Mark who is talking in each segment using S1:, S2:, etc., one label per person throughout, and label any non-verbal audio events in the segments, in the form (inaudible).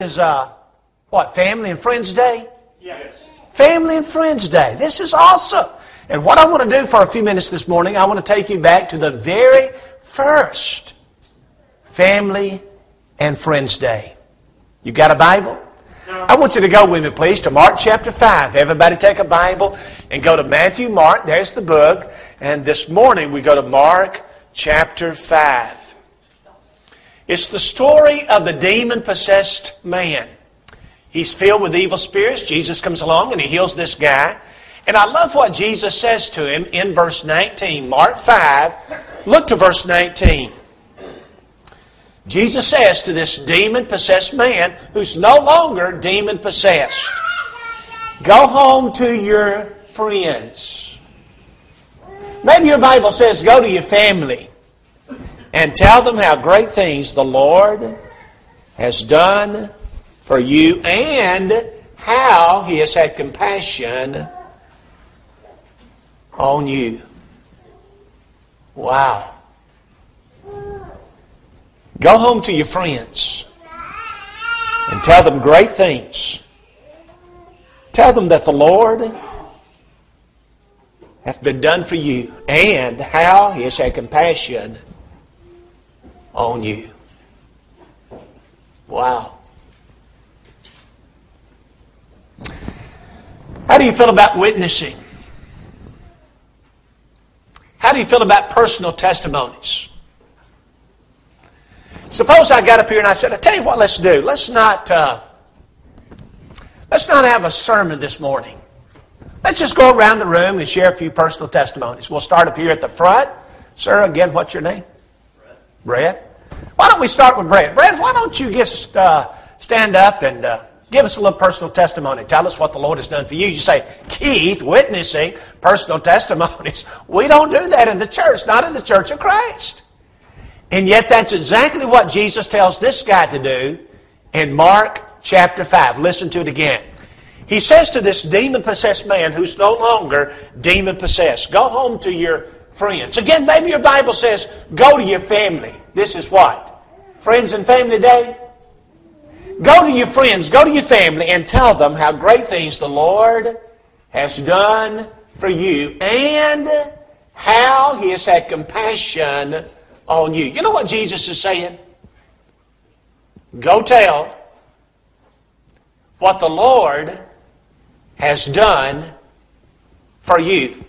S1: is uh, what Family and Friends Day.
S2: Yes.
S1: Family and Friends Day. This is awesome. And what I want to do for a few minutes this morning, I want to take you back to the very first Family and Friends Day. You got a Bible? I want you to go with me, please, to Mark chapter 5. Everybody take a Bible and go to Matthew, Mark. There's the book. And this morning we go to Mark chapter 5. It's the story of the demon possessed man. He's filled with evil spirits. Jesus comes along and he heals this guy. And I love what Jesus says to him in verse 19, Mark 5. Look to verse 19. Jesus says to this demon possessed man who's no longer demon possessed, Go home to your friends. Maybe your Bible says, Go to your family and tell them how great things the Lord has done for you and how He has had compassion on you. Wow. Go home to your friends and tell them great things. Tell them that the Lord hath been done for you and how He has had compassion on you. Wow. How do you feel about witnessing? How do you feel about personal testimonies? Suppose I got up here and I said, I tell you what, let's do. Let's not, uh, let's not have a sermon this morning. Let's just go around the room and share a few personal testimonies. We'll start up here at the front. Sir, again, what's your name? Brett. Why don't we start with Brett? Brett, why don't you just uh, stand up and uh, give us a little personal testimony? Tell us what the Lord has done for you. You say, Keith, witnessing personal (laughs) testimonies. We don't do that in the church, not in the church of Christ. And yet, that's exactly what Jesus tells this guy to do in Mark chapter 5. Listen to it again. He says to this demon possessed man who's no longer demon possessed, Go home to your friends. Again, maybe your Bible says, Go to your family. This is what? Friends and Family Day? Go to your friends, go to your family, and tell them how great things the Lord has done for you and how He has had compassion on you. You know what Jesus is saying? Go tell what the Lord has done for you.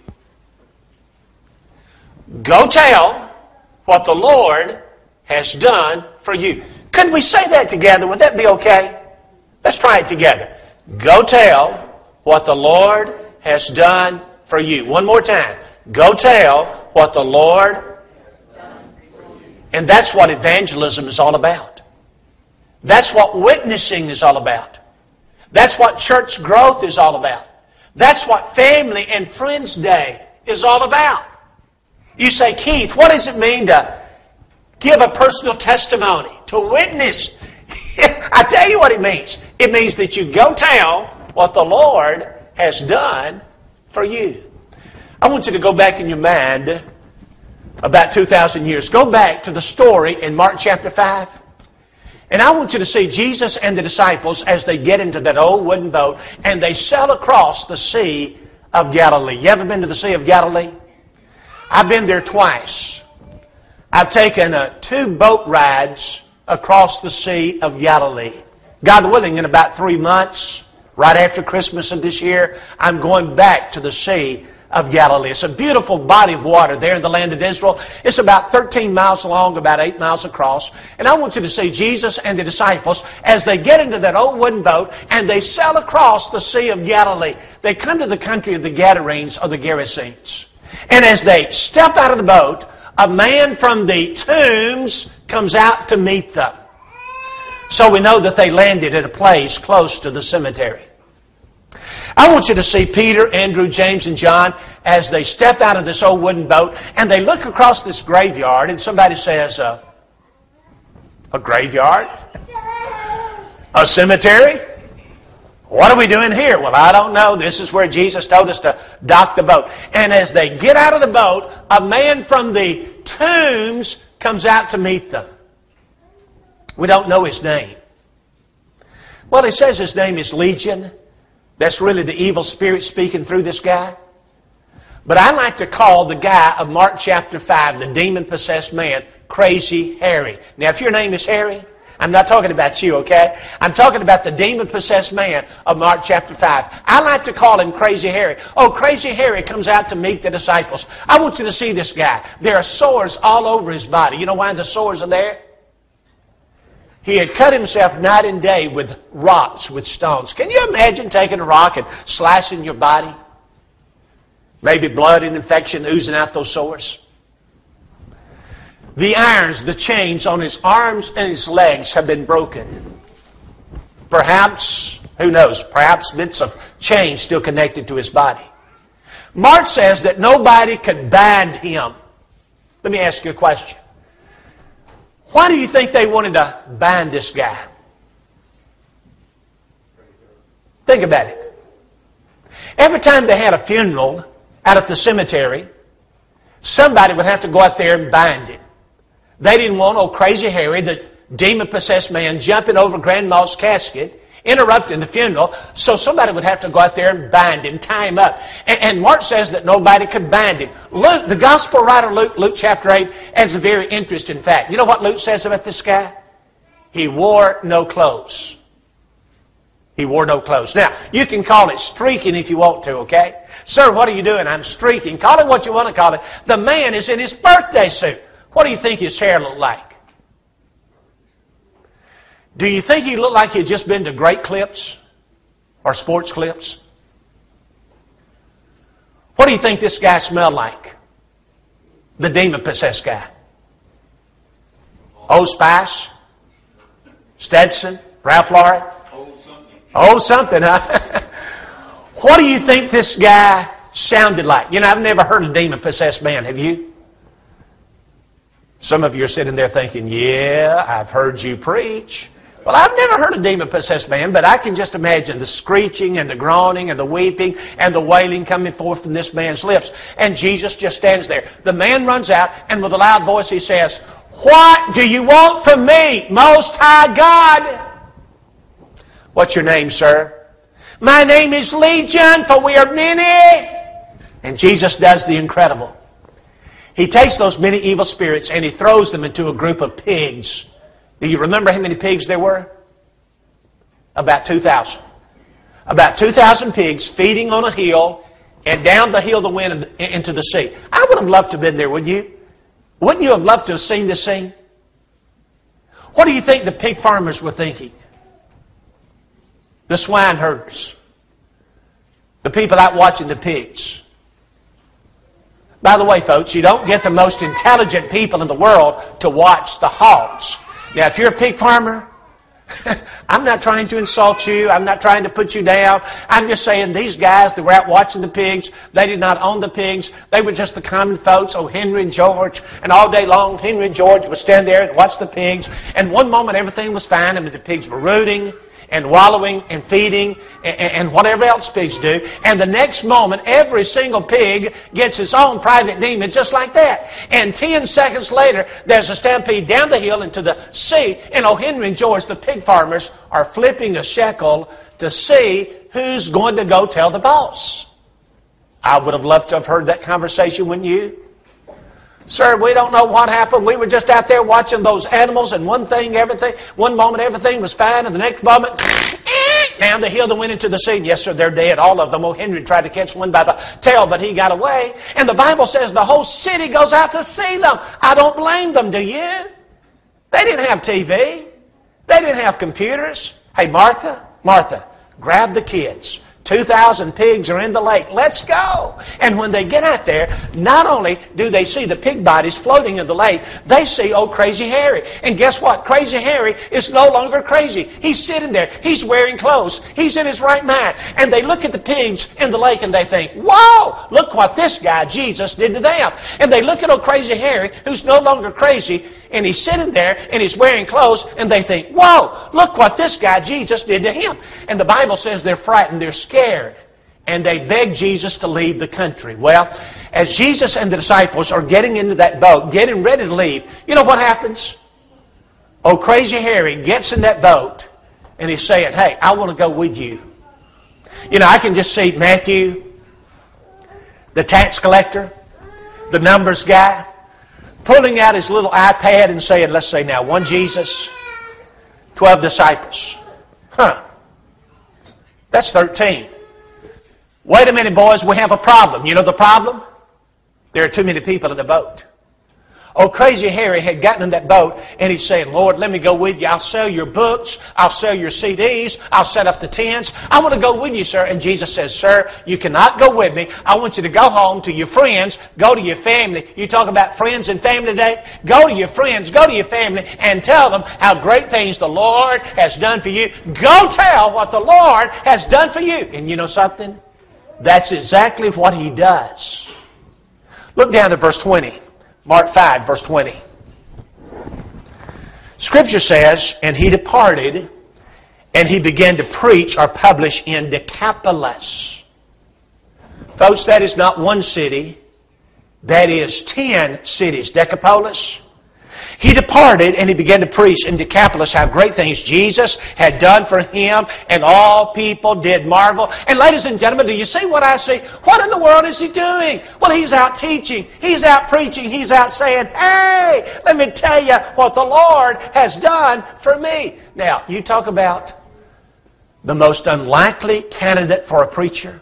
S1: Go tell what the Lord has done for you. Could we say that together? Would that be okay? Let's try it together. Go tell what the Lord has done for you. One more time. Go tell what the Lord and that's what evangelism is all about. That's what witnessing is all about. That's what church growth is all about. That's what Family and Friends Day is all about. You say, Keith, what does it mean to give a personal testimony, to witness? (laughs) I tell you what it means. It means that you go tell what the Lord has done for you. I want you to go back in your mind about 2,000 years. Go back to the story in Mark chapter 5. And I want you to see Jesus and the disciples as they get into that old wooden boat and they sail across the Sea of Galilee. You ever been to the Sea of Galilee? I've been there twice. I've taken uh, two boat rides across the Sea of Galilee. God willing, in about three months, right after Christmas of this year, I'm going back to the Sea of Galilee. It's a beautiful body of water there in the land of Israel. It's about 13 miles long, about 8 miles across. And I want you to see Jesus and the disciples as they get into that old wooden boat and they sail across the Sea of Galilee. They come to the country of the Gadarenes or the Gerasenes. And as they step out of the boat, a man from the tombs comes out to meet them. So we know that they landed at a place close to the cemetery. I want you to see Peter, Andrew, James, and John as they step out of this old wooden boat and they look across this graveyard and somebody says, uh, A graveyard? A cemetery? What are we doing here? Well, I don't know. This is where Jesus told us to dock the boat. And as they get out of the boat, a man from the tombs comes out to meet them. We don't know his name. Well, he says his name is Legion. That's really the evil spirit speaking through this guy. But I like to call the guy of Mark chapter 5, the demon possessed man, Crazy Harry. Now, if your name is Harry, I'm not talking about you, okay? I'm talking about the demon possessed man of Mark chapter 5. I like to call him Crazy Harry. Oh, Crazy Harry comes out to meet the disciples. I want you to see this guy. There are sores all over his body. You know why the sores are there? He had cut himself night and day with rocks, with stones. Can you imagine taking a rock and slashing your body? Maybe blood and infection oozing out those sores. The irons, the chains on his arms and his legs have been broken. Perhaps, who knows, perhaps bits of chain still connected to his body. Mark says that nobody could bind him. Let me ask you a question. Why do you think they wanted to bind this guy? Think about it. Every time they had a funeral out at the cemetery, somebody would have to go out there and bind him. They didn't want old crazy Harry, the demon possessed man, jumping over Grandma's casket, interrupting the funeral, so somebody would have to go out there and bind him, tie him up. And, and Mark says that nobody could bind him. Luke, the gospel writer Luke, Luke chapter 8, adds a very interesting fact. You know what Luke says about this guy? He wore no clothes. He wore no clothes. Now, you can call it streaking if you want to, okay? Sir, what are you doing? I'm streaking. Call it what you want to call it. The man is in his birthday suit. What do you think his hair looked like? Do you think he looked like he had just been to great clips or sports clips? What do you think this guy smelled like? The demon possessed guy. Old Spice? Stetson? Ralph Lauren? Old something. Old something, huh? (laughs) what do you think this guy sounded like? You know, I've never heard a demon possessed man, have you? Some of you are sitting there thinking, yeah, I've heard you preach. Well, I've never heard a demon possessed man, but I can just imagine the screeching and the groaning and the weeping and the wailing coming forth from this man's lips. And Jesus just stands there. The man runs out and with a loud voice he says, What do you want from me, Most High God? What's your name, sir? My name is Legion, for we are many. And Jesus does the incredible. He takes those many evil spirits and he throws them into a group of pigs. Do you remember how many pigs there were? About 2,000. About 2,000 pigs feeding on a hill and down the hill the wind into the sea. I would have loved to have been there, would you? Wouldn't you have loved to have seen this scene? What do you think the pig farmers were thinking? The swine herders. The people out watching the pigs. By the way, folks, you don't get the most intelligent people in the world to watch the hogs. Now, if you're a pig farmer, (laughs) I'm not trying to insult you. I'm not trying to put you down. I'm just saying these guys that were out watching the pigs, they did not own the pigs. They were just the common folks, oh, Henry and George. And all day long, Henry and George would stand there and watch the pigs. And one moment, everything was fine. I mean, the pigs were rooting and wallowing and feeding and, and whatever else pigs do. And the next moment, every single pig gets its own private demon just like that. And 10 seconds later, there's a stampede down the hill into the sea. And O. Henry and George, the pig farmers, are flipping a shekel to see who's going to go tell the boss. I would have loved to have heard that conversation, wouldn't you? Sir, we don't know what happened. We were just out there watching those animals, and one thing, everything, one moment everything was fine, and the next moment, (laughs) down the hill they went into the sea. Yes, sir, they're dead, all of them. Oh, Henry tried to catch one by the tail, but he got away. And the Bible says the whole city goes out to see them. I don't blame them, do you? They didn't have TV. They didn't have computers. Hey, Martha, Martha, grab the kids. 2,000 pigs are in the lake. Let's go. And when they get out there, not only do they see the pig bodies floating in the lake, they see old Crazy Harry. And guess what? Crazy Harry is no longer crazy. He's sitting there. He's wearing clothes. He's in his right mind. And they look at the pigs in the lake and they think, whoa, look what this guy, Jesus, did to them. And they look at old Crazy Harry, who's no longer crazy, and he's sitting there and he's wearing clothes and they think, whoa, look what this guy Jesus did to him. And the Bible says they're frightened, they're scared, and they beg Jesus to leave the country. Well, as Jesus and the disciples are getting into that boat, getting ready to leave, you know what happens? Oh, crazy Harry gets in that boat and he's saying, Hey, I want to go with you. You know, I can just see Matthew, the tax collector, the numbers guy, pulling out his little iPad and saying, Let's say now, one Jesus, 12 disciples. Huh. That's 13. Wait a minute, boys, we have a problem. You know the problem? There are too many people in the boat. Oh, Crazy Harry had gotten in that boat and he's saying, Lord, let me go with you. I'll sell your books. I'll sell your CDs. I'll set up the tents. I want to go with you, sir. And Jesus says, Sir, you cannot go with me. I want you to go home to your friends, go to your family. You talk about friends and family today? Go to your friends, go to your family, and tell them how great things the Lord has done for you. Go tell what the Lord has done for you. And you know something? That's exactly what he does. Look down to verse 20. Mark 5, verse 20. Scripture says, And he departed, and he began to preach or publish in Decapolis. Folks, that is not one city, that is ten cities. Decapolis he departed and he began to preach in Decapolis how great things Jesus had done for him, and all people did marvel. And ladies and gentlemen, do you see what I see? What in the world is he doing? Well, he's out teaching, he's out preaching, he's out saying, Hey, let me tell you what the Lord has done for me. Now, you talk about the most unlikely candidate for a preacher.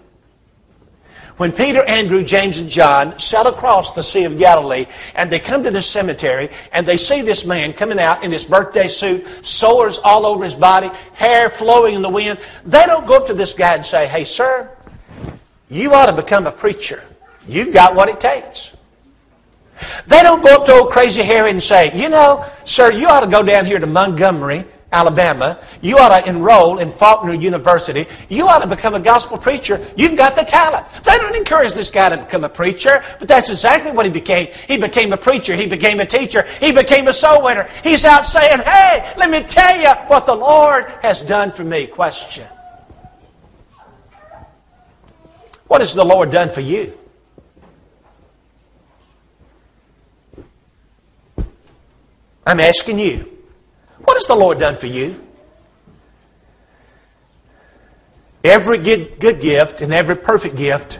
S1: When Peter, Andrew, James, and John sail across the Sea of Galilee and they come to the cemetery and they see this man coming out in his birthday suit, sores all over his body, hair flowing in the wind, they don't go up to this guy and say, Hey, sir, you ought to become a preacher. You've got what it takes. They don't go up to old Crazy Harry and say, You know, sir, you ought to go down here to Montgomery Alabama. You ought to enroll in Faulkner University. You ought to become a gospel preacher. You've got the talent. They don't encourage this guy to become a preacher, but that's exactly what he became. He became a preacher. He became a teacher. He became a soul winner. He's out saying, hey, let me tell you what the Lord has done for me. Question. What has the Lord done for you? I'm asking you. What has the Lord done for you? Every good, good gift and every perfect gift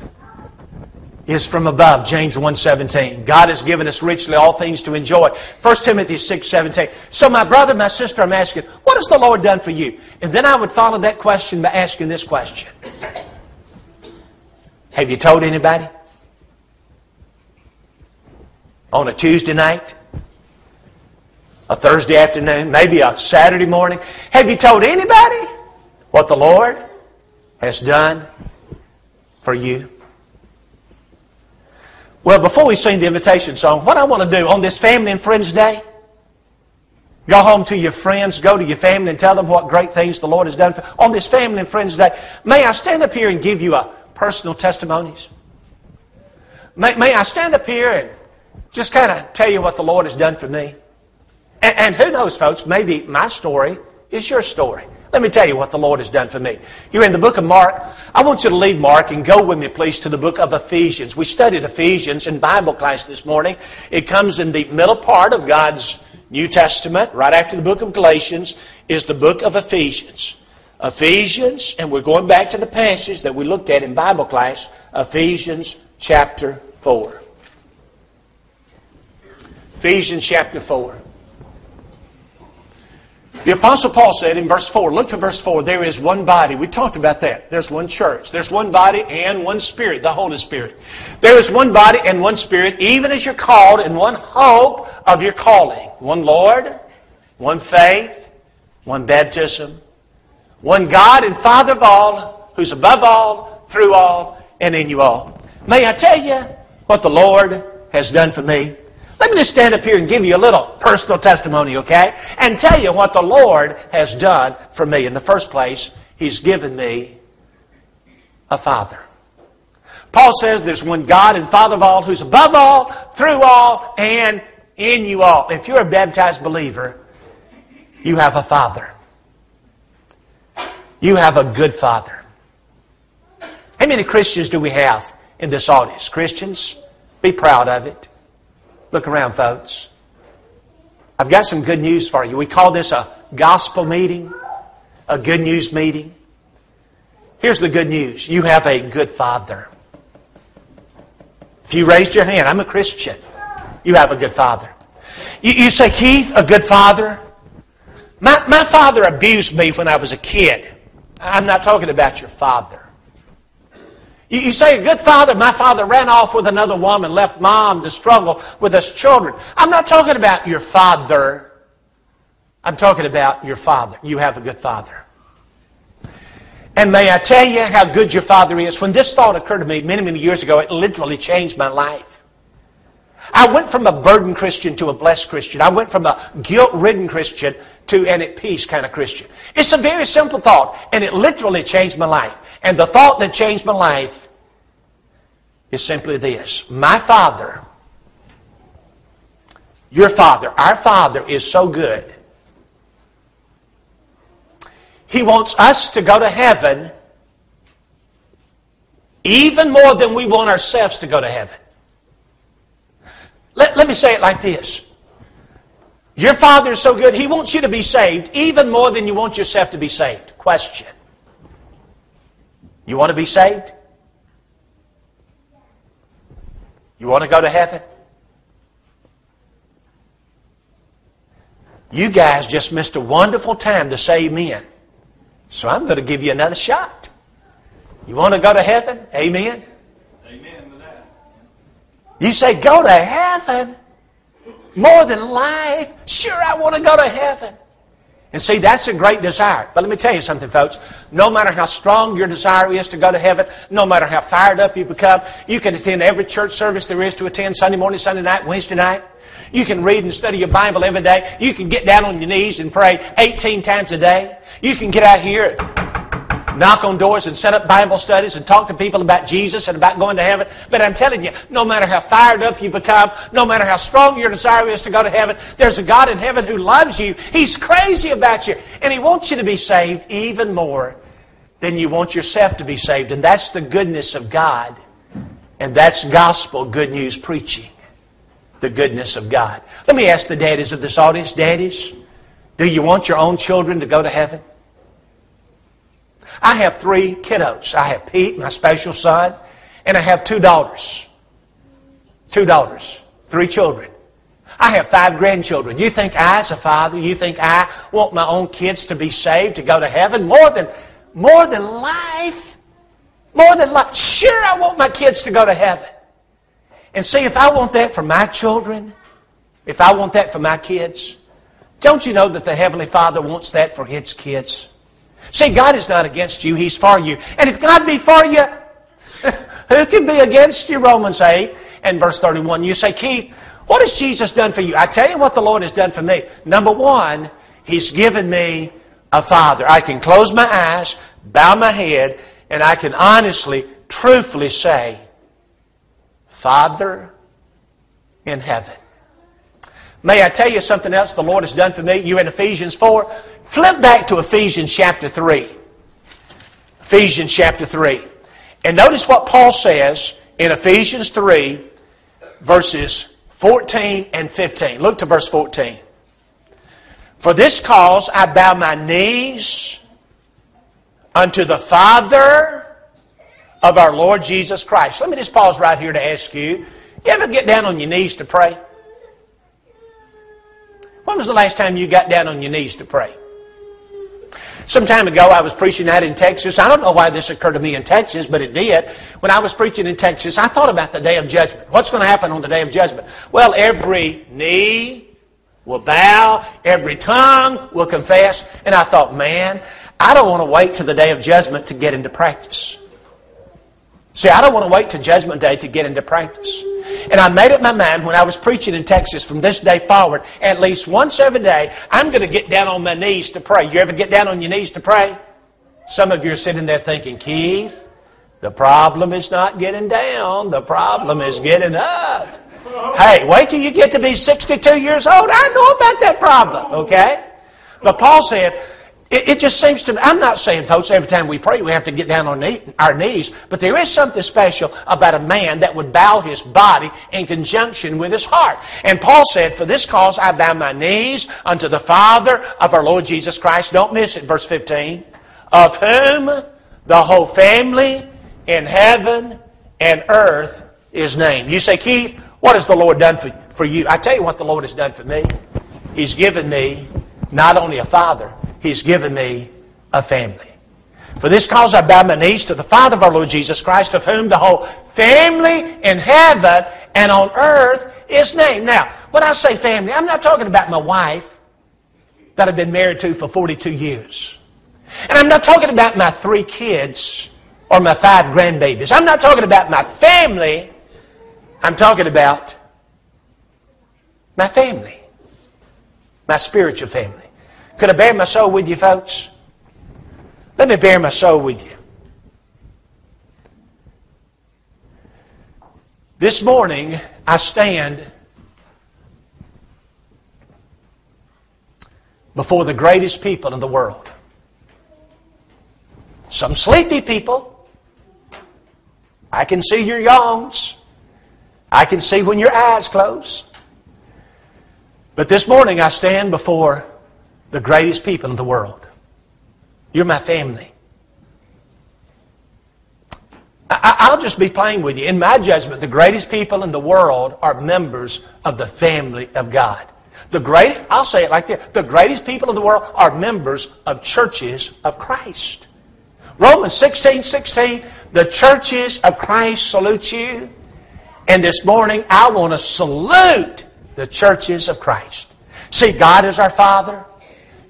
S1: is from above, James 1.17. God has given us richly all things to enjoy. 1 Timothy 6.17. So my brother, my sister, I'm asking, what has the Lord done for you? And then I would follow that question by asking this question. Have you told anybody? On a Tuesday night? A Thursday afternoon, maybe a Saturday morning. Have you told anybody what the Lord has done for you? Well, before we sing the invitation song, what I want to do on this Family and Friends Day, go home to your friends, go to your family and tell them what great things the Lord has done for on this Family and Friends Day. May I stand up here and give you a personal testimonies? May, may I stand up here and just kind of tell you what the Lord has done for me? And, and who knows, folks, maybe my story is your story. Let me tell you what the Lord has done for me. You're in the book of Mark. I want you to leave Mark and go with me, please, to the book of Ephesians. We studied Ephesians in Bible class this morning. It comes in the middle part of God's New Testament, right after the book of Galatians, is the book of Ephesians. Ephesians, and we're going back to the passage that we looked at in Bible class, Ephesians chapter 4. Ephesians chapter 4. The Apostle Paul said in verse 4, look to verse 4, there is one body. We talked about that. There's one church. There's one body and one spirit, the Holy Spirit. There is one body and one spirit, even as you're called in one hope of your calling. One Lord, one faith, one baptism, one God and Father of all, who's above all, through all, and in you all. May I tell you what the Lord has done for me? Let me just stand up here and give you a little personal testimony, okay? And tell you what the Lord has done for me. In the first place, He's given me a Father. Paul says there's one God and Father of all who's above all, through all, and in you all. If you're a baptized believer, you have a Father. You have a good Father. How many Christians do we have in this audience? Christians, be proud of it. Look around, folks. I've got some good news for you. We call this a gospel meeting. a good news meeting? Here's the good news you have a good father. If you raised your hand, I'm a Christian, you have a good father. You, you say, Keith, a good father? My, my father abused me when I was a kid. I'm not talking about your father. You, you say, a good father, my father ran off with another woman, left mom to struggle with us children. I'm not talking about your father. I'm talking about your father. You have a good father. And may I tell you how good your father is? When this thought occurred to me many, many years ago, it literally changed my life. I went from a burdened Christian to a blessed Christian. I went from a guilt ridden Christian to an at peace kind of Christian. It's a very simple thought, and it literally changed my life. And the thought that changed my life is simply this My Father, your Father, our Father is so good he wants us to go to heaven even more than we want ourselves to go to heaven. Let, let me say it like this. Your Father is so good, He wants you to be saved even more than you want yourself to be saved. Question. You want to be saved? You want to go to heaven? You guys just missed a wonderful time to save men. So I'm going to give you another shot. You want to go to heaven? Amen? You say, go to heaven? More than life? Sure, I want to go to heaven. And see, that's a great desire. But let me tell you something, folks. No matter how strong your desire is to go to heaven, no matter how fired up you become, you can attend every church service there is to attend Sunday morning, Sunday night, Wednesday night. You can read and study your Bible every day. You can get down on your knees and pray 18 times a day. You can get out here knock on doors and set up Bible studies and talk to people about Jesus and about going to heaven. But I'm telling you, no matter how fired up you become, no matter how strong your desire is to go to heaven, there's a God in heaven who loves you. He's crazy about you. And He wants you to be saved even more than you want yourself to be saved. And that's the goodness of God. And that's gospel good news preaching the goodness of God. Let me ask the daddies of this audience Daddies, do you want your own children to go to heaven? I have three kiddos. I have Pete, my special son, and I have two daughters. Two daughters, three children. I have five grandchildren. You think I, as a father, you think I want my own kids to be saved, to go to heaven? More than, more than life. More than life. Sure, I want my kids to go to heaven. And see, if I want that for my children, if I want that for my kids, don't you know that the Heavenly Father wants that for His kids? See, God is not against you, He's for you. And if God be for you, (laughs) who can be against you? Romans 8 and verse 31. You say, Keith, what has Jesus done for you? I tell you what the Lord has done for me. Number one, He's given me a Father. I can close my eyes, bow my head, and I can honestly, truthfully say, Father in heaven. May I tell you something else the Lord has done for me? You're in Ephesians 4. Flip back to Ephesians chapter 3. Ephesians chapter 3. And notice what Paul says in Ephesians 3, verses 14 and 15. Look to verse 14. For this cause I bow my knees unto the Father of our Lord Jesus Christ. Let me just pause right here to ask you you ever get down on your knees to pray? When was the last time you got down on your knees to pray? Some time ago, I was preaching out in Texas. I don't know why this occurred to me in Texas, but it did. When I was preaching in Texas, I thought about the day of judgment. What's going to happen on the day of judgment? Well, every knee will bow, every tongue will confess. And I thought, man, I don't want to wait till the day of judgment to get into practice. See, I don't want to wait to Judgment Day to get into practice. And I made up my mind when I was preaching in Texas from this day forward, at least once every day, I'm going to get down on my knees to pray. You ever get down on your knees to pray? Some of you are sitting there thinking, Keith, the problem is not getting down, the problem is getting up. Hey, wait till you get to be 62 years old. I know about that problem, okay? But Paul said, It, it, just seems to me, I'm not saying, folks, every time we pray we have to get down on knee, our knees, but there is something special about a man that would bow his body in conjunction with his heart. And Paul said, For this cause I bow my knees unto the Father of our Lord Jesus Christ. Don't miss it, verse 15. Of whom the whole family in heaven and earth is named. You say, Keith, what has the Lord done for, for you? I tell you what the Lord has done for me. He's given me not only a father, He's given me a family. For this cause I bow my knees to the Father of our Lord Jesus Christ, of whom the whole family in heaven and on earth is named. Now, when I say family, I'm not talking about my wife that I've been married to for 42 years. And I'm not talking about my three kids or my five grandbabies. I'm not talking about my family. I'm talking about my family, my spiritual family. Could I bear my soul with you, folks? Let me bear my soul with you. This morning, I stand before the greatest people in the world. Some sleepy people. I can see your yawns. I can see when your eyes close. But this morning, I stand before the greatest people in the world. You're my family. I, will just be playing with you. In my judgment, the greatest people in the world are members of the family of God. The great, I'll say it like this the greatest people in the world are members of churches of Christ. Romans 16 16, the churches of Christ salute you. And this morning, I want to salute the churches of Christ. See, God is our Father.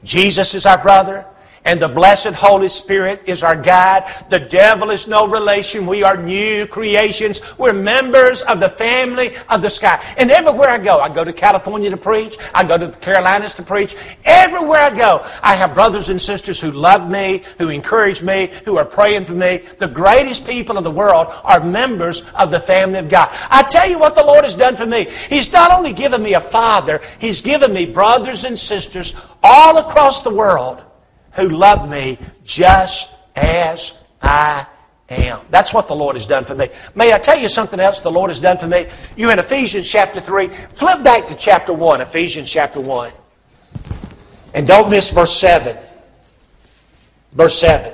S1: Jesus is our brother and the blessed Holy Spirit is our guide. The devil is no relation. We are new creations. We're members of the family of the sky. And everywhere I go, I go to California to preach. I go to the Carolinas to preach. Everywhere I go, I have brothers and sisters who love me, who encourage me, who are praying for me. The greatest people in the world are members of the family of God. I tell you what the Lord has done for me. He's not only given me a father, He's given me brothers and sisters all across the world who love me just as I am. That's what the Lord has done for me. May I tell you something else the Lord has done for me? You're in Ephesians chapter 3. Flip back to chapter 1, Ephesians chapter 1. And don't miss verse 7. Verse 7.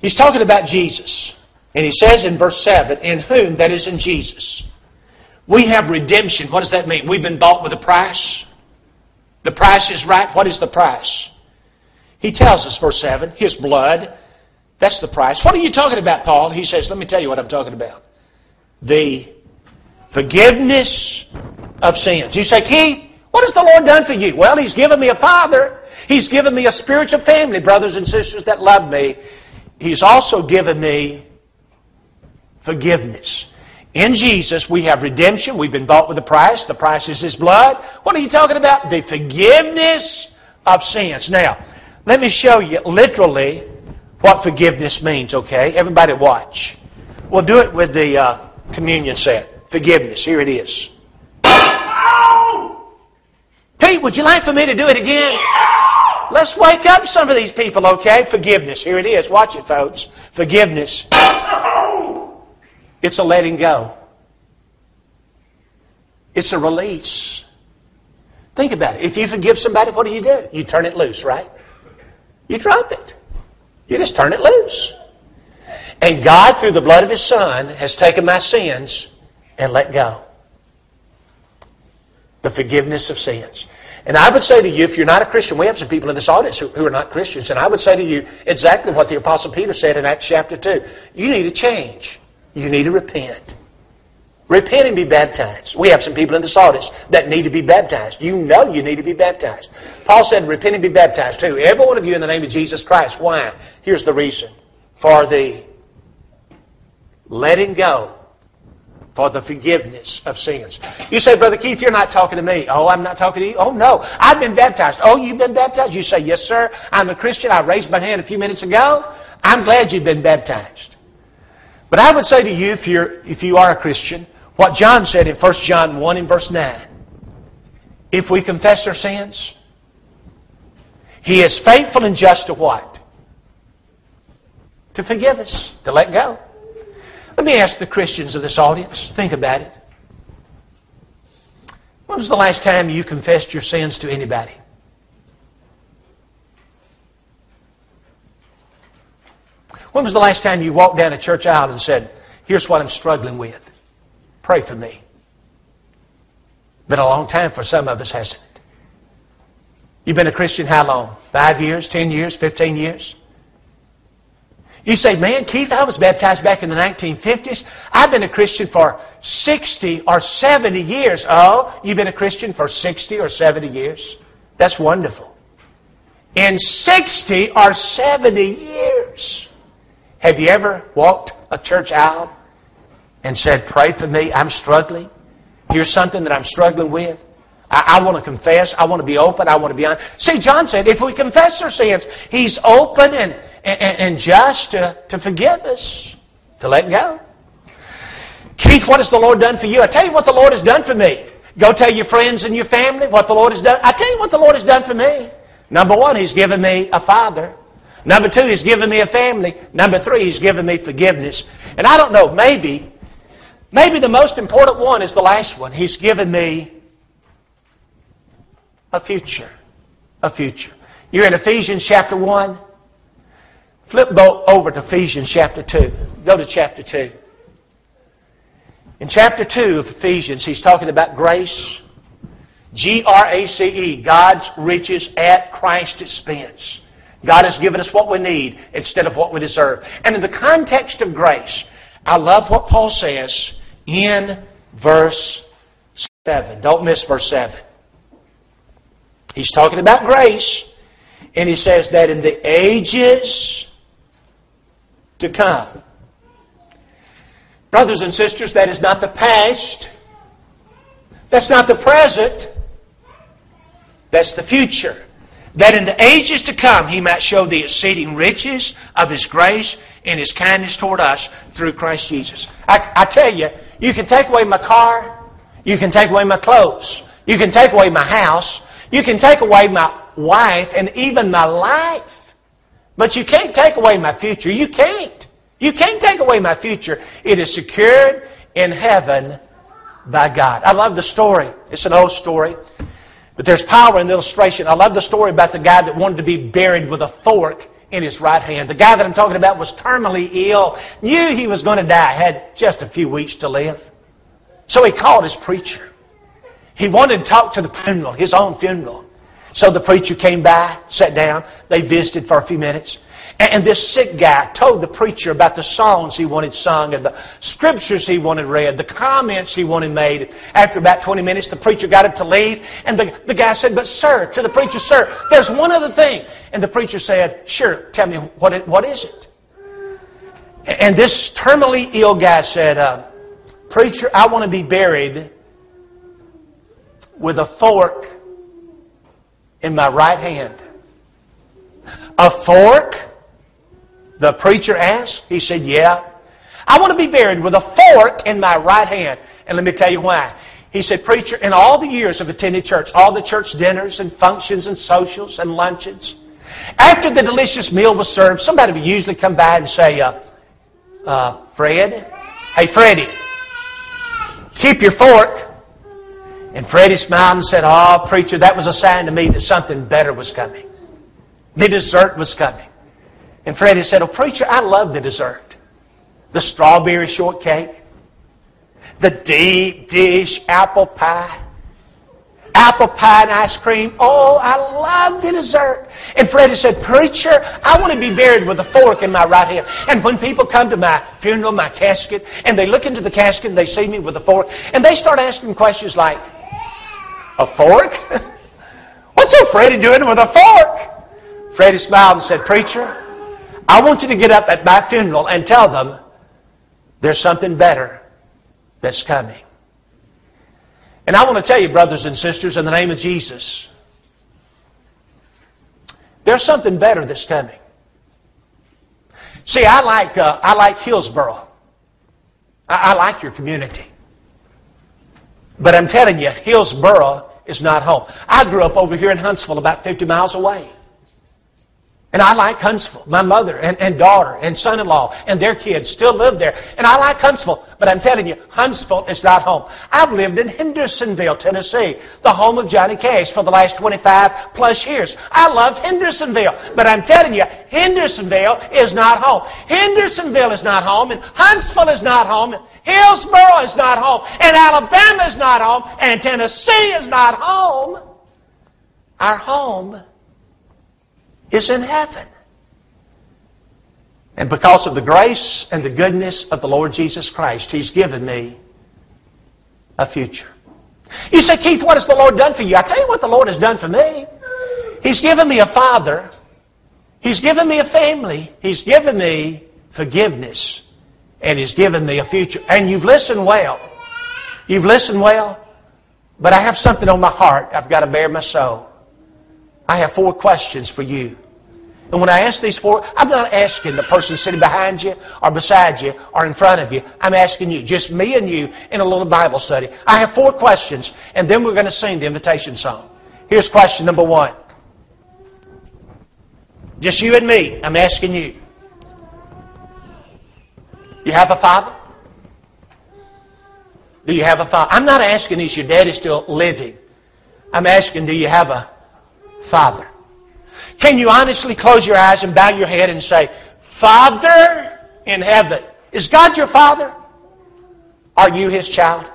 S1: He's talking about Jesus. And he says in verse 7, In whom, that is in Jesus, we have redemption. What does that mean? We've been bought with a price. The price is right. What is the price? He tells us, verse 7, his blood. That's the price. What are you talking about, Paul? He says, let me tell you what I'm talking about. The forgiveness of sins. You say, Keith, what has the Lord done for you? Well, He's given me a father. He's given me a spiritual family, brothers and sisters that love me. He's also given me forgiveness. In Jesus, we have redemption. We've been bought with a price. The price is His blood. What are you talking about? The forgiveness of sins. Now, let me show you literally what forgiveness means, okay? Everybody watch. We'll do it with the uh, communion set. Forgiveness. Here it is. Pete, would you like for me to do it again? Let's wake up some of these people, okay? Forgiveness. Here it is. Watch it, folks. Forgiveness. It's a letting go. It's a release. Think about it. If you forgive somebody, what do you do? You turn it loose, right? You drop it. You just turn it loose. And God, through the blood of His Son, has taken my sins and let go. The forgiveness of sins. And I would say to you, if you're not a Christian, we have some people in this audience who, who are not Christians, and I would say to you exactly what the Apostle Peter said in Acts chapter 2. You need to change. You need to repent. Repent and be baptized. We have some people in this audience that need to be baptized. You know you need to be baptized. Paul said, repent and be baptized too. Every one of you in the name of Jesus Christ. Why? Here's the reason. For the letting go, for the forgiveness of sins. You say, Brother Keith, you're not talking to me. Oh, I'm not talking to you. Oh, no. I've been baptized. Oh, you've been baptized? You say, Yes, sir. I'm a Christian. I raised my hand a few minutes ago. I'm glad you've been baptized. But I would say to you, if, you're, if you are a Christian, what John said in 1 John 1 and verse 9. If we confess our sins, He is faithful and just to what? To forgive us, to let go. Let me ask the Christians of this audience, think about it. When was the last time you confessed your sins to anybody? When was the last time you walked down a church aisle and said, Here's what I'm struggling with? Pray for me. Been a long time for some of us, hasn't it? You've been a Christian how long? Five years, ten years, fifteen years? You say, man, Keith, I was baptized back in the 1950s. I've been a Christian for 60 or 70 years. Oh, you've been a Christian for 60 or 70 years? That's wonderful. In 60 or 70 years, have you ever walked a church aisle and said, Pray for me, I'm struggling? Here's something that I'm struggling with. I, I want to confess. I want to be open. I want to be honest. See, John said, if we confess our sins, He's open and, and, and just to, to forgive us, to let go. Keith, what has the Lord done for you? I tell you what the Lord has done for me. Go tell your friends and your family what the Lord has done. I tell you what the Lord has done for me. Number one, He's given me a father. Number two, He's given me a family. Number three, He's given me forgiveness. And I don't know, maybe, maybe the most important one is the last one. He's given me a future. A future. You're in Ephesians chapter 1. Flip over to Ephesians chapter 2. Go to chapter 2. In chapter 2 of Ephesians, he's talking about grace. G R A C E, God's riches at Christ's expense. God has given us what we need instead of what we deserve. And in the context of grace, I love what Paul says in verse 7. Don't miss verse 7. He's talking about grace, and he says that in the ages to come. Brothers and sisters, that is not the past. That's not the present. That's the future that in the ages to come he might show the exceeding riches of his grace and his kindness toward us through Christ Jesus. I, I, tell you, you can take away my car, you can take away my clothes, you can take away my house, you can take away my wife and even my life, but you can't take away my future. You can't. You can't take away my future. It is secured in heaven by God. I love the story. It's an old story. But there's power in the illustration. I love the story about the guy that wanted to be buried with a fork in his right hand. The guy that I'm talking about was terminally ill, knew he was going to die, had just a few weeks to live. So he called his preacher. He wanted to talk to the funeral, his own funeral. So the preacher came by, sat down, they visited for a few minutes. And this sick guy told the preacher about the songs he wanted sung and the scriptures he wanted read, the comments he wanted made. After about 20 minutes, the preacher got up to leave, and the, the guy said, But, sir, to the preacher, sir, there's one other thing. And the preacher said, Sure, tell me, what, it, what is it? And this terminally ill guy said, uh, Preacher, I want to be buried with a fork in my right hand. A fork? The preacher asked. He said, Yeah. I want to be buried with a fork in my right hand. And let me tell you why. He said, Preacher, in all the years of attending church, all the church dinners and functions and socials and luncheons, after the delicious meal was served, somebody would usually come by and say, uh, uh, Fred, hey, Freddie, keep your fork. And Freddie smiled and said, Oh, preacher, that was a sign to me that something better was coming. The dessert was coming. And Freddie said, Oh, preacher, I love the dessert. The strawberry shortcake, the deep dish apple pie, apple pie and ice cream. Oh, I love the dessert. And Freddie said, Preacher, I want to be buried with a fork in my right hand. And when people come to my funeral, my casket, and they look into the casket and they see me with a fork, and they start asking questions like, A fork? (laughs) What's old Freddie doing with a fork? Freddie smiled and said, Preacher, I want you to get up at my funeral and tell them there's something better that's coming. And I want to tell you, brothers and sisters, in the name of Jesus, there's something better that's coming. See, I like, uh, I like Hillsboro. I, I like your community. But I'm telling you, Hillsboro is not home. I grew up over here in Huntsville, about 50 miles away. And I like Huntsville. My mother and, and daughter and son in law and their kids still live there. And I like Huntsville. But I'm telling you, Huntsville is not home. I've lived in Hendersonville, Tennessee, the home of Johnny Cash for the last 25 plus years. I love Hendersonville. But I'm telling you, Hendersonville is not home. Hendersonville is not home. And Huntsville is not home. And Hillsboro is not home. And Alabama is not home. And Tennessee is not home. Our home is in heaven. And because of the grace and the goodness of the Lord Jesus Christ, He's given me a future. You say, Keith, what has the Lord done for you? I tell you what the Lord has done for me. He's given me a father. He's given me a family. He's given me forgiveness. And He's given me a future. And you've listened well. You've listened well. But I have something on my heart I've got to bear my soul. I have four questions for you. And when I ask these four, I'm not asking the person sitting behind you or beside you or in front of you. I'm asking you, just me and you in a little Bible study. I have four questions, and then we're going to sing the invitation song. Here's question number one. Just you and me. I'm asking you. You have a father? Do you have a father? I'm not asking is your daddy is still living. I'm asking, do you have a father? Can you honestly close your eyes and bow your head and say, Father in heaven, is God your Father? Are you His child?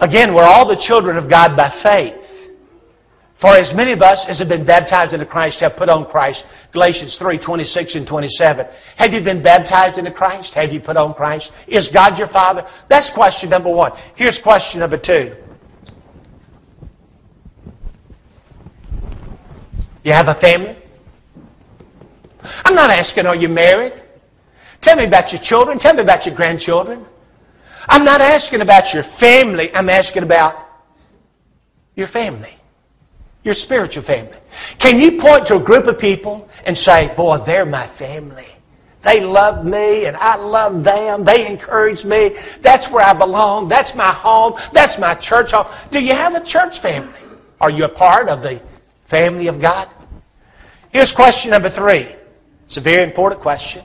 S1: Again, we're all the children of God by faith. For as many of us as have been baptized into Christ have put on Christ. Galatians 3 26 and 27. Have you been baptized into Christ? Have you put on Christ? Is God your Father? That's question number one. Here's question number two. You have a family? I'm not asking, are you married? Tell me about your children. Tell me about your grandchildren. I'm not asking about your family. I'm asking about your family, your spiritual family. Can you point to a group of people and say, boy, they're my family? They love me and I love them. They encourage me. That's where I belong. That's my home. That's my church home. Do you have a church family? Are you a part of the family of God? Here's question number three. It's a very important question.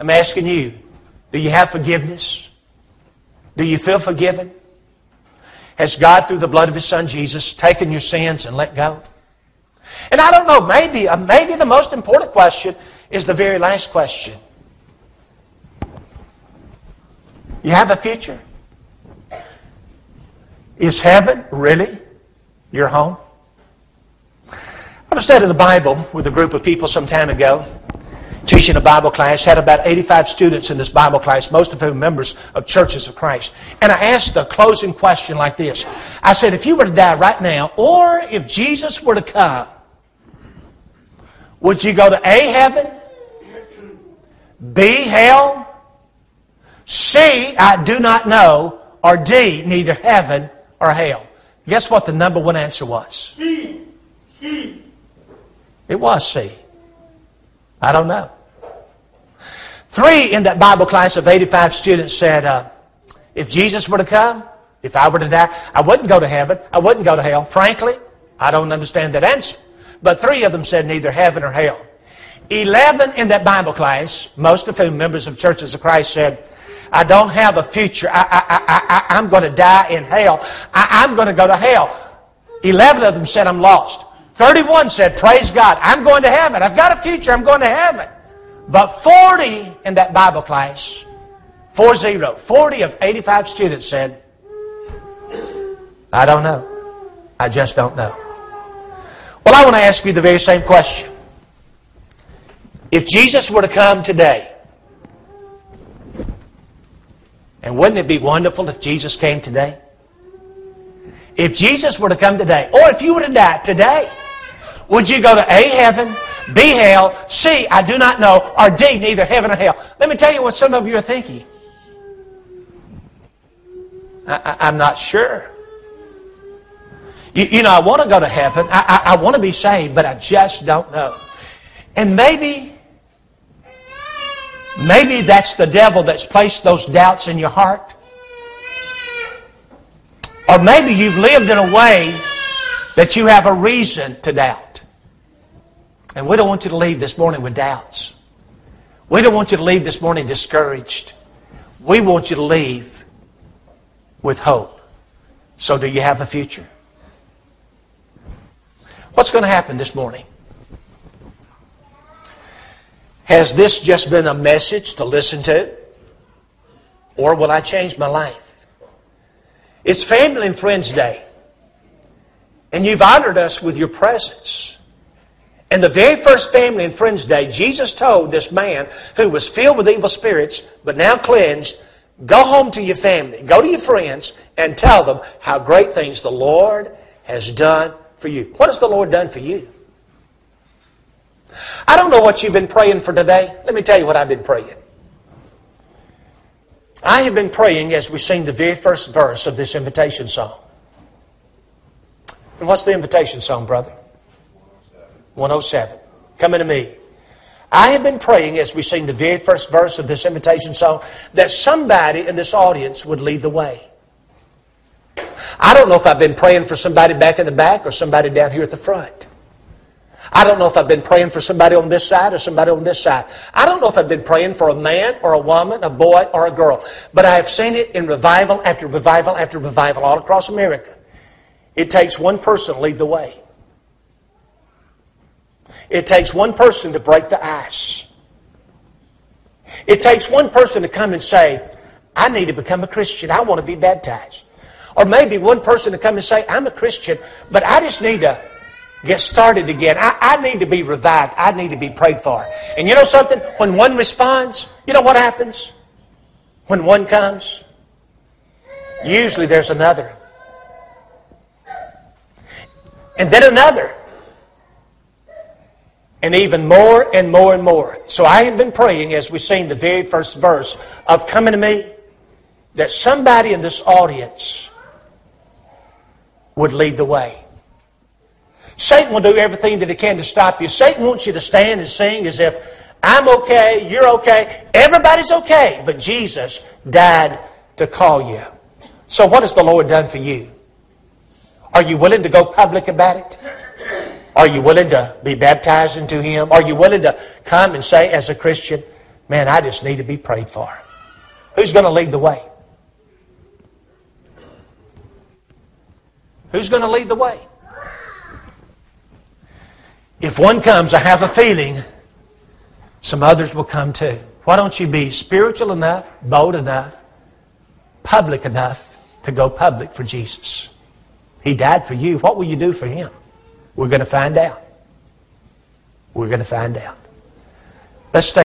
S1: I'm asking you do you have forgiveness? Do you feel forgiven? Has God, through the blood of His Son Jesus, taken your sins and let go? And I don't know, maybe, uh, maybe the most important question is the very last question. You have a future? Is heaven really your home? I was studying the Bible with a group of people some time ago, teaching a Bible class, had about 85 students in this Bible class, most of whom members of churches of Christ. And I asked the closing question like this. I said, if you were to die right now, or if Jesus were to come, would you go to A, heaven, B, hell, C, I do not know, or D, neither heaven or hell? Guess what the number one answer was?
S2: C. C.
S1: It was C. I don't know. Three in that Bible class of 85 students said, uh, if Jesus were to come, if I were to die, I wouldn't go to heaven. I wouldn't go to hell. Frankly, I don't understand that answer. But three of them said neither heaven or hell. Eleven in that Bible class, most of whom members of churches of Christ said, I don't have a future. I, I, I, I, am going to die in hell. I, I'm going to go to hell. Eleven of them said, I'm lost. 31 said, Praise God, I'm going to heaven. I've got a future. I'm going to heaven. But 40 in that Bible class, 40, 40 of 85 students said, I don't know. I just don't know. Well, I want to ask you the very same question. If Jesus were to come today, And wouldn't it be wonderful if Jesus came today? If Jesus were to come today, or if you were to die today, would you go to A, heaven, B, hell, C, I do not know, or D, neither heaven or hell? Let me tell you what some of you are thinking. I, am not sure. You, you, know, I want to go to heaven. I, I, I want to be saved, but I just don't know. And maybe Maybe that's the devil that's placed those doubts in your heart. Or maybe you've lived in a way that you have a reason to doubt. And we don't want you to leave this morning with doubts. We don't want you to leave this morning discouraged. We want you to leave with hope. So, do you have a future? What's going to happen this morning? Has this just been a message to listen to? Or will I change my life? It's Family and Friends Day. And you've honored us with your presence. And the very first Family and Friends Day, Jesus told this man who was filled with evil spirits, but now cleansed, go home to your family, go to your friends, and tell them how great things the Lord has done for you. What has the Lord done for you? I don't know what you've been praying for today. Let me tell you what I've been praying. I have been praying as we sing the very first verse of this invitation song. And what's the invitation song, brother? 107. Coming to me. I have been praying as we sing the very first verse of this invitation song that somebody in this audience would lead the way. I don't know if I've been praying for somebody back in the back or somebody down here at the front. I don't know if I've been praying for somebody on this side or somebody on this side. I don't know if I've been praying for a man or a woman, a boy or a girl. But I have seen it in revival after revival after revival all across America. It takes one person to lead the way. It takes one person to break the ice. It takes one person to come and say, I need to become a Christian. I want to be baptized. Or maybe one person to come and say, I'm a Christian, but I just need to get started again. I, I need to be revived. I need to be prayed for. And you know something? When one responds, you know what happens? When one comes, usually there's another. And then another. And even more and more and more. So I have been praying as we sing the very first verse of Coming to Me that somebody in this audience would lead the way. Satan will do everything that he can to stop you. Satan wants you to stand and sing as if I'm okay, you're okay, everybody's okay, but Jesus died to call you. So, what has the Lord done for you? Are you willing to go public about it? Are you willing to be baptized into Him? Are you willing to come and say, as a Christian, man, I just need to be prayed for? Who's going to lead the way? Who's going to lead the way? If one comes, I have a feeling some others will come too. Why don't you be spiritual enough, bold enough, public enough to go public for Jesus? He died for you. What will you do for him? We're going to find out. We're going to find out. Let's stay.